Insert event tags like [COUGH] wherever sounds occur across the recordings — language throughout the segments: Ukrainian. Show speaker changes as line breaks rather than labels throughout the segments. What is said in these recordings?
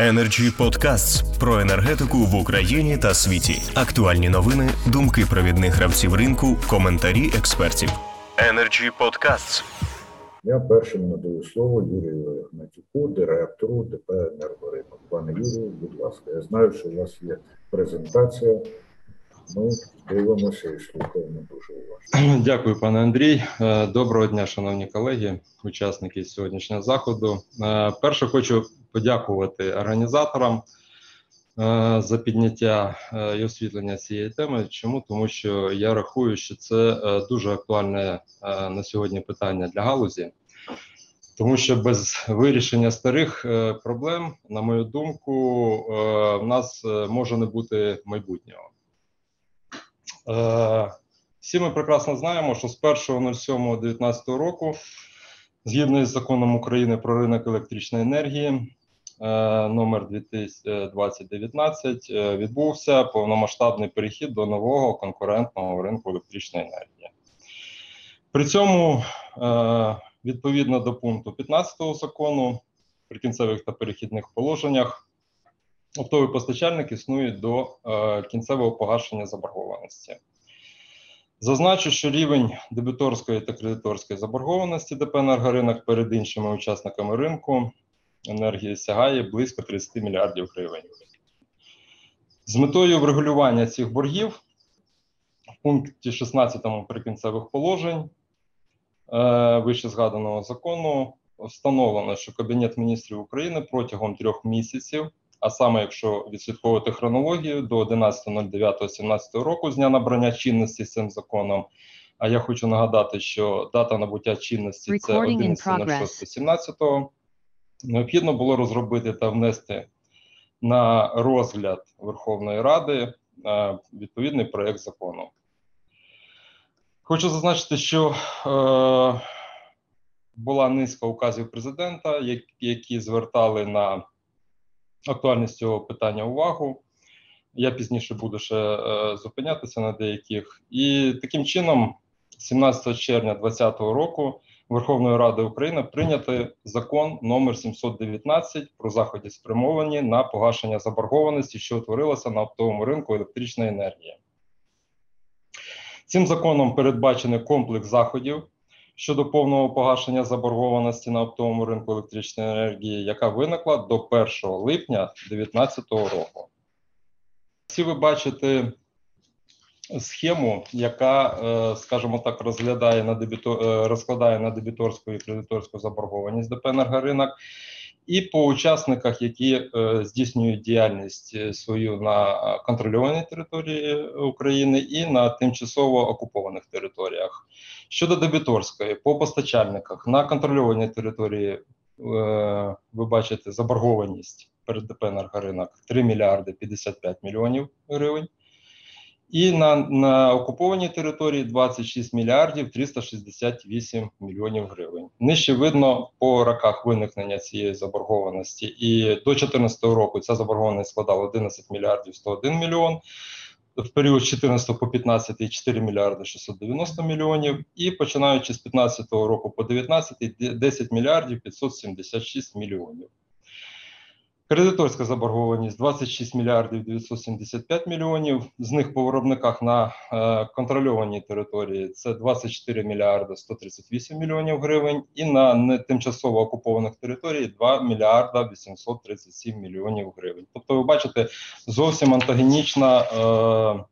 Energy Podcasts про енергетику в Україні та світі. Актуальні новини, думки провідних гравців ринку, коментарі експертів. Energy Podcasts.
Я першим надаю слово Юрію Гнатюку, директору ДП «Енергоринок». Пане Юрію, будь ласка, я знаю, що у вас є презентація. Ми дивимося і слухаємо дуже уважно.
Дякую, пане Андрій. Е, Доброго дня, шановні колеги, учасники сьогоднішнього заходу. Е, Перше хочу подякувати організаторам е, за підняття і освітлення цієї теми. Чому? Тому що я рахую, що це дуже актуальне на сьогодні питання для галузі. Тому що без вирішення старих проблем, на мою думку, в нас може не бути майбутнього. Всі ми прекрасно знаємо, що з 1.07.2019 року, згідно із законом України про ринок електричної енергії, номер 2019, відбувся повномасштабний перехід до нового конкурентного ринку електричної енергії. При цьому, відповідно до пункту 15 закону, при кінцевих та перехідних положеннях, оптовий постачальник існує до кінцевого погашення заборгованості. Зазначу, що рівень дебіторської та кредиторської заборгованості ДП «Енергоринок» перед іншими учасниками ринку енергії сягає близько 30 мільярдів гривень. З метою врегулювання цих боргів в пункті 16 прикінцевих положень е, вище згаданого закону встановлено, що Кабінет міністрів України протягом трьох місяців а саме, якщо відслідковувати хронологію до 11.09.17 року з дня набрання чинності цим законом. А я хочу нагадати, що дата набуття чинності це 11.06.17, Необхідно було розробити та внести на розгляд Верховної Ради е, відповідний проєкт закону. Хочу зазначити, що е, була низка указів президента, які звертали на актуальність цього питання увагу. Я пізніше буду ще е, зупинятися на деяких. І таким чином, 17 червня 2020 року, Верховною Радою України прийняти закон номер 719 про заходи спрямовані на погашення заборгованості, що утворилася на оптовому ринку електричної енергії. Цим законом передбачений комплекс заходів щодо повного погашення заборгованості на оптовому ринку електричної енергії, яка виникла до 1 липня 2019 року. Всі ви бачите схему, яка, е, скажімо так, розглядає на дебітор, е, розкладає на дебіторську і кредиторську заборгованість ДП «Енергоринок», і по учасниках, які е, здійснюють діяльність е, свою на контрольованій території України і на тимчасово окупованих територіях. Щодо дебіторської, по постачальниках на контрольованій території е, ви бачите заборгованість перед ДП «Енергоринок» 3 мільярди 55 мільйонів гривень. І на на окупованій території 26 мільярдів 368 мільйонів гривень. Нижче видно по роках виникнення цієї заборгованості. І до 2014 року ця заборгованість складала 11 мільярдів 101 мільйон. В період з 14 по 15 4 мільярди 690 мільйонів, і починаючи з 15 року по 19 10 мільярдів 576 мільйонів. Кредиторська заборгованість 26 мільярдів 975 мільйонів. З них по виробниках на е, контрольованій території це 24 мільярди 138 мільйонів гривень, і на тимчасово окупованих території 2 мільярда 837 мільйонів гривень. Тобто, ви бачите зовсім антагонічна е,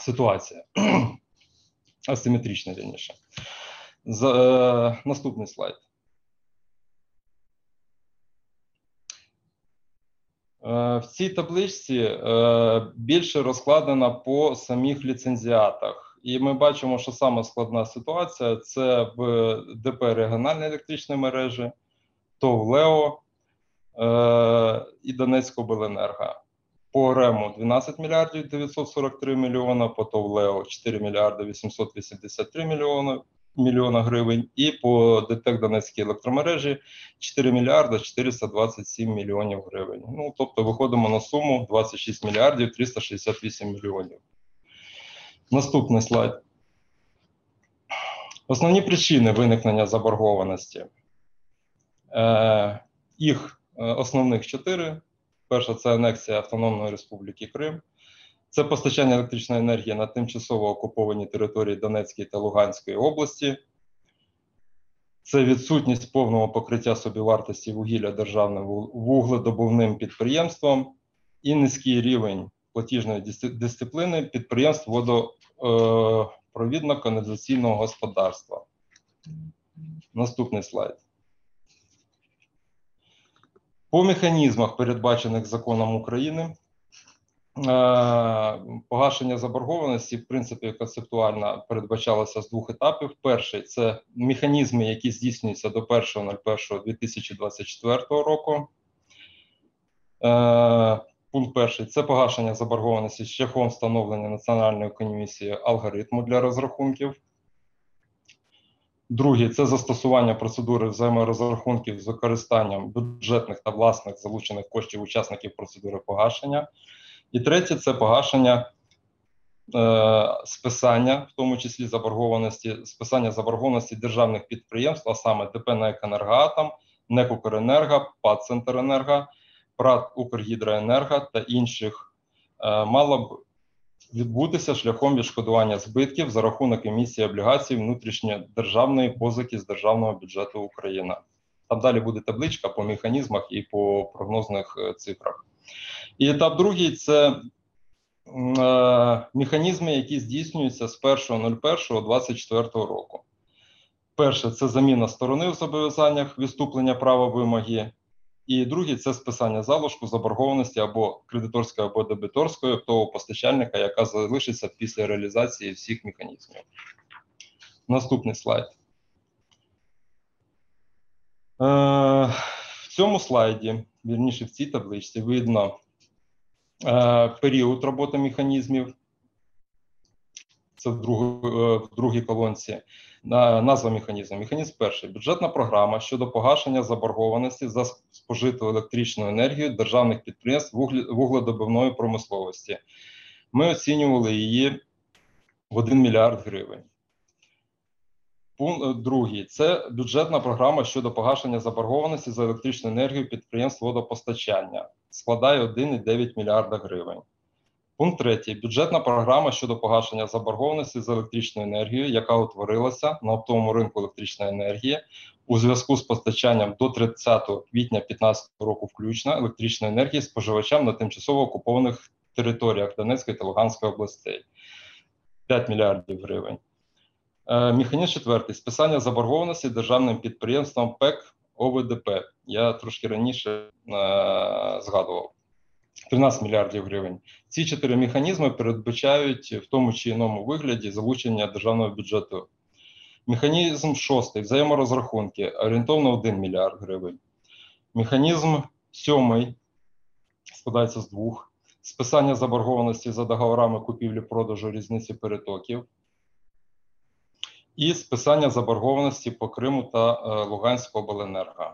ситуація [CLEARS THROAT] асиметрична вірніше. З, е, Наступний слайд. В цій табличці е, більше розкладена по самих ліцензіатах, і ми бачимо, що саме складна ситуація це в ДП регіональної електричної мережі, ТОВ ЛЕО е, і Донецькобленерго. По РЕМу 12 мільярдів 943 мільйона, по ТОВ ЛЕО 4 мільярди 883 мільйони мільйона гривень, і по ДТЕК Донецькій електромережі 4 мільярда 427 мільйонів гривень. Ну тобто виходимо на суму 26 мільярдів 368 мільйонів. Наступний слайд. Основні причини виникнення заборгованості. Е, Їх е, основних чотири. Перша це анексія Автономної Республіки Крим. Це постачання електричної енергії на тимчасово окуповані території Донецької та Луганської області. Це відсутність повного покриття собівартості вугілля державним вугледобувним підприємством і низький рівень платіжної дисципліни підприємств водопровідно-каналізаційного господарства. Наступний слайд. По механізмах, передбачених законом України, е, погашення заборгованості, в принципі, концептуально передбачалося з двох етапів. Перший це механізми, які здійснюються до 1.01.2024 року. Е, пункт перший це погашення заборгованості шляхом встановлення Національної комісії алгоритму для розрахунків. Другий це застосування процедури взаєморозрахунків з використанням бюджетних та власних залучених коштів учасників процедури погашення. І третє це погашення е, списання, в тому числі заборгованості, списання заборгованості державних підприємств, а саме ДП «НЕК Енергоатом», НЕК «Укренерго», ПАД «Центренерго», ПРАТ «Укргідроенерго» та інших е, мало б відбутися шляхом відшкодування збитків за рахунок емісії облігацій внутрішньодержавної позики з державного бюджету України. Там далі буде табличка по механізмах і по прогнозних е, цифрах. І етап другий це е, механізми, які здійснюються з 1.01.24 року. Перше це заміна сторони в зобов'язаннях відступлення права вимоги і другий це списання залишку заборгованості або кредиторської, або дебіторської того постачальника, яка залишиться після реалізації всіх механізмів. Наступний слайд. Е, в цьому слайді, вірніше в цій табличці, видно період роботи механізмів. Це в, друг, е, в другій колонці. Назва механізму. Механізм перший бюджетна програма щодо погашення заборгованості за спожиту електричну енергію державних підприємств вугледобивної промисловості. Ми оцінювали її в 1 мільярд гривень. Пункт другий це бюджетна програма щодо погашення заборгованості за електричну енергію підприємств водопостачання. Складає 1,9 мільярда гривень. Пункт третій. Бюджетна програма щодо погашення заборгованості з електричною енергією, яка утворилася на оптовому ринку електричної енергії у зв'язку з постачанням до 30 квітня 2015 року, включно електричної енергії споживачам на тимчасово окупованих територіях Донецької та Луганської областей 5 мільярдів гривень. Е, механізм четвертий списання заборгованості державним підприємством ПЕК ОВДП. Я трошки раніше е, згадував. 13 мільярдів гривень. Ці чотири механізми передбачають в тому чи іному вигляді залучення державного бюджету. Механізм шостий взаєморозрахунки орієнтовно 1 мільярд гривень. Механізм сьомий складається з двох: списання заборгованості за договорами купівлі-продажу різниці перетоків. І списання заборгованості по Криму та е, Луганського обленерго.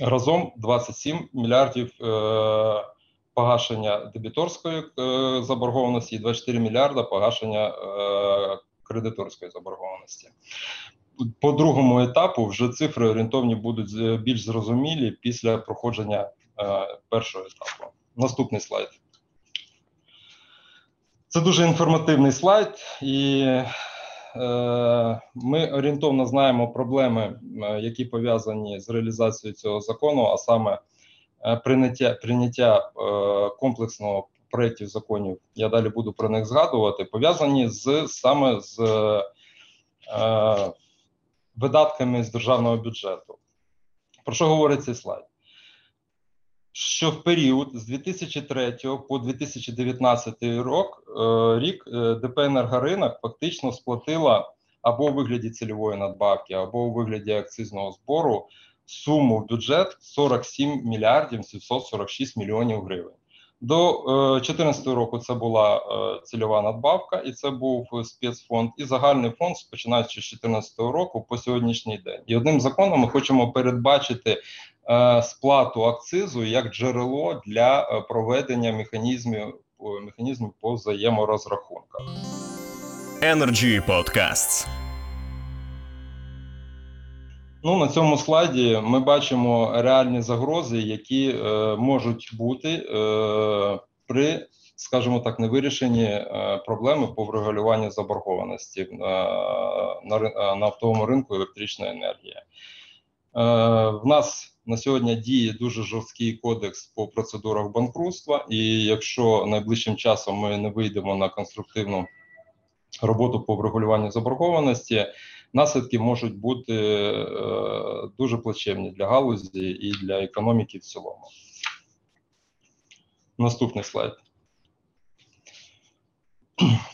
Разом 27 мільярдів е, погашення дебіторської е, заборгованості і 24 мільярда погашення кредиторської заборгованості. По другому етапу вже цифри орієнтовні будуть більш зрозумілі після проходження першого етапу. Наступний слайд. Це дуже інформативний слайд, і ми орієнтовно знаємо проблеми, е, які пов'язані з реалізацією цього закону, а саме е, прийняття прийняття комплексного проєктів законів. Я далі буду про них згадувати, пов'язані з саме з видатками з державного бюджету. Про що говорить цей слайд? Що в період з 2003 по 2019 рік е, рік е, ДП «Енергоринок» фактично сплатила або у вигляді цільової надбавки, або у вигляді акцизного збору суму в бюджет 47 мільярдів 746 мільйонів гривень. До 2014 е, року це була цільова надбавка, і це був спецфонд, і загальний фонд, починаючи з 2014 року по сьогоднішній день. І одним законом ми хочемо передбачити Е, сплату акцизу як джерело для е, проведення механізмів механізмів по взаєморозрахунках.
Energy Podcasts.
Ну, на цьому слайді ми бачимо реальні загрози, які е, можуть бути е, при, скажімо так, невирішенні е, проблеми по врегулюванню заборгованості е, на, ри- е, на автовому ринку електричної енергії. Е, в нас на сьогодні діє дуже жорсткий кодекс по процедурах банкрутства, і якщо найближчим часом ми не вийдемо на конструктивну роботу по врегулюванню заборгованості, наслідки можуть бути е, дуже плачевні для галузі і для економіки в цілому. Наступний слайд.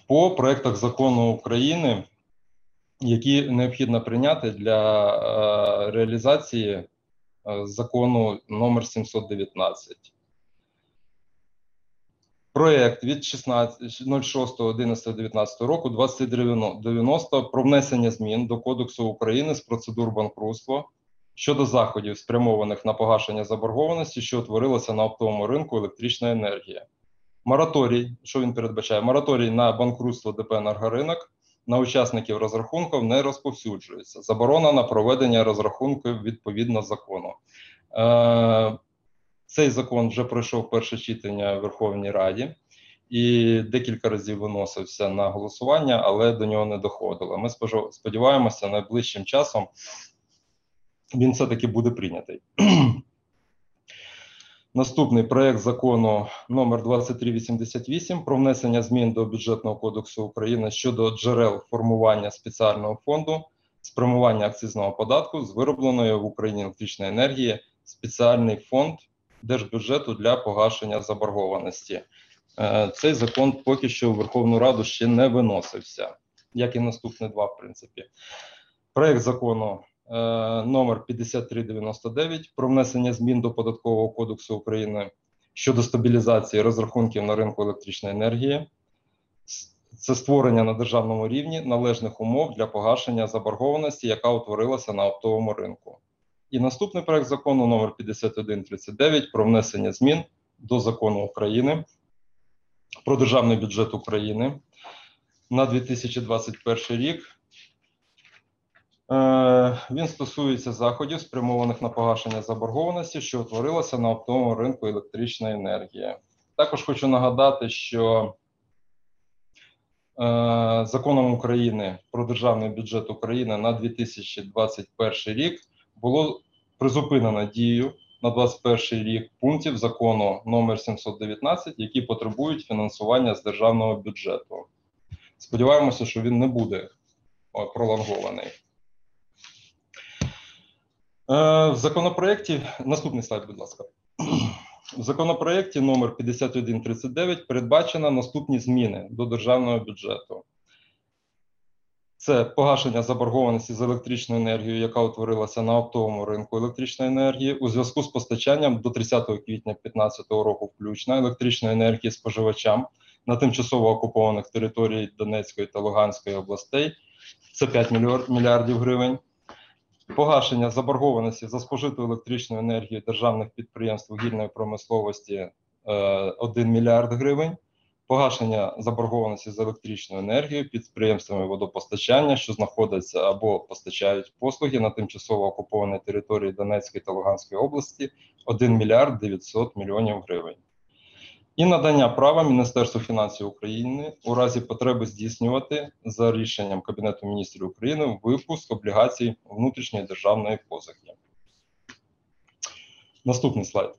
По проектах закону України, які необхідно прийняти для е, реалізації е, закону номер 719. Проект від 06.11.19 року 2390 про внесення змін до Кодексу України з процедур банкрутства щодо заходів, спрямованих на погашення заборгованості, що утворилася на оптовому ринку електричної енергії. Мораторій, що він передбачає? Мораторій на банкрутство ДП «Енергоринок» на учасників розрахунків не розповсюджується. Заборона на проведення розрахунків відповідно закону. Е, цей закон вже пройшов перше читання в Верховній Раді і декілька разів виносився на голосування, але до нього не доходило. Ми сподіваємося, найближчим часом він все-таки буде прийнятий. [CLEARS THROAT] Наступний проект закону номер 2388 про внесення змін до бюджетного кодексу України щодо джерел формування спеціального фонду спрямування акцизного податку з виробленої в Україні електричної енергії спеціальний фонд держбюджету для погашення заборгованості. Е, Цей закон поки що в Верховну Раду ще не виносився, як і наступні два, в принципі. Проект закону е, номер 5399 про внесення змін до Податкового кодексу України щодо стабілізації розрахунків на ринку електричної енергії. Це створення на державному рівні належних умов для погашення заборгованості, яка утворилася на оптовому ринку. І наступний проект закону номер 5139 про внесення змін до закону України про державний бюджет України на 2021 рік. Е, Він стосується заходів, спрямованих на погашення заборгованості, що утворилася на оптовому ринку електричної енергії. Також хочу нагадати, що е, законом України про державний бюджет України на 2021 рік було призупинено дію на 2021 рік пунктів закону номер 719, які потребують фінансування з державного бюджету. Сподіваємося, що він не буде пролонгований. Е, В законопроекті наступний слайд, будь ласка. В законопроекті номер 5139 передбачено наступні зміни до державного бюджету. Це погашення заборгованості з електричною енергією, яка утворилася на оптовому ринку електричної енергії у зв'язку з постачанням до 30 квітня 2015 року включно електричної енергії споживачам на тимчасово окупованих територій Донецької та Луганської областей. Це 5 мільйор- мільярдів гривень. Погашення заборгованості за спожиту електричну енергію державних підприємств вугільної промисловості е, 1 мільярд гривень погашення заборгованості з електричною енергією підприємствами водопостачання, що знаходяться або постачають послуги на тимчасово окупованій території Донецької та Луганської області 1 мільярд 900 мільйонів гривень. І надання права Міністерству фінансів України у разі потреби здійснювати за рішенням Кабінету міністрів України випуск облігацій внутрішньої державної позики. Наступний слайд.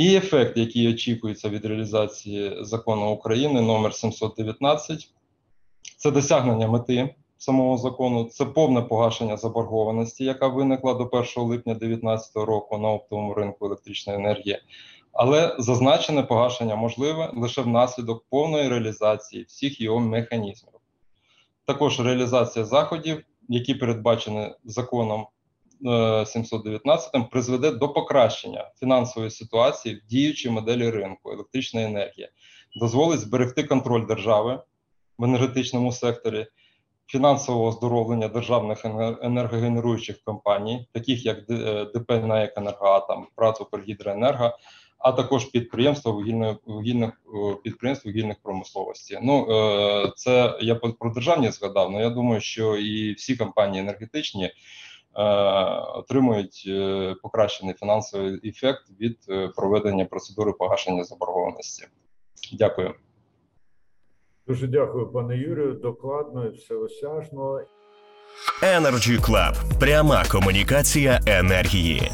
І ефект, який очікується від реалізації закону України номер 719, це досягнення мети самого закону, це повне погашення заборгованості, яка виникла до 1 липня 2019 року на оптовому ринку електричної енергії. Але зазначене погашення можливе лише внаслідок повної реалізації всіх його механізмів. Також реалізація заходів, які передбачені законом 719 призведе до покращення фінансової ситуації в діючій моделі ринку електричної енергії, дозволить зберегти контроль держави в енергетичному секторі, фінансового оздоровлення державних енер- енергогенеруючих компаній, таких як Д- е, ДП «НАЕК Енергоатом», ПРАТ «Укргідроенерго», а також підприємства вугільної вугільних е, підприємств вугільних промисловості. Ну е, це я про державні згадав. але я думаю, що і всі компанії енергетичні е, отримують е, покращений фінансовий ефект від е, проведення процедури погашення заборгованості. Дякую.
Дуже дякую, пане Юрію. Докладно і всеосяжно.
Energy Club. Пряма комунікація енергії.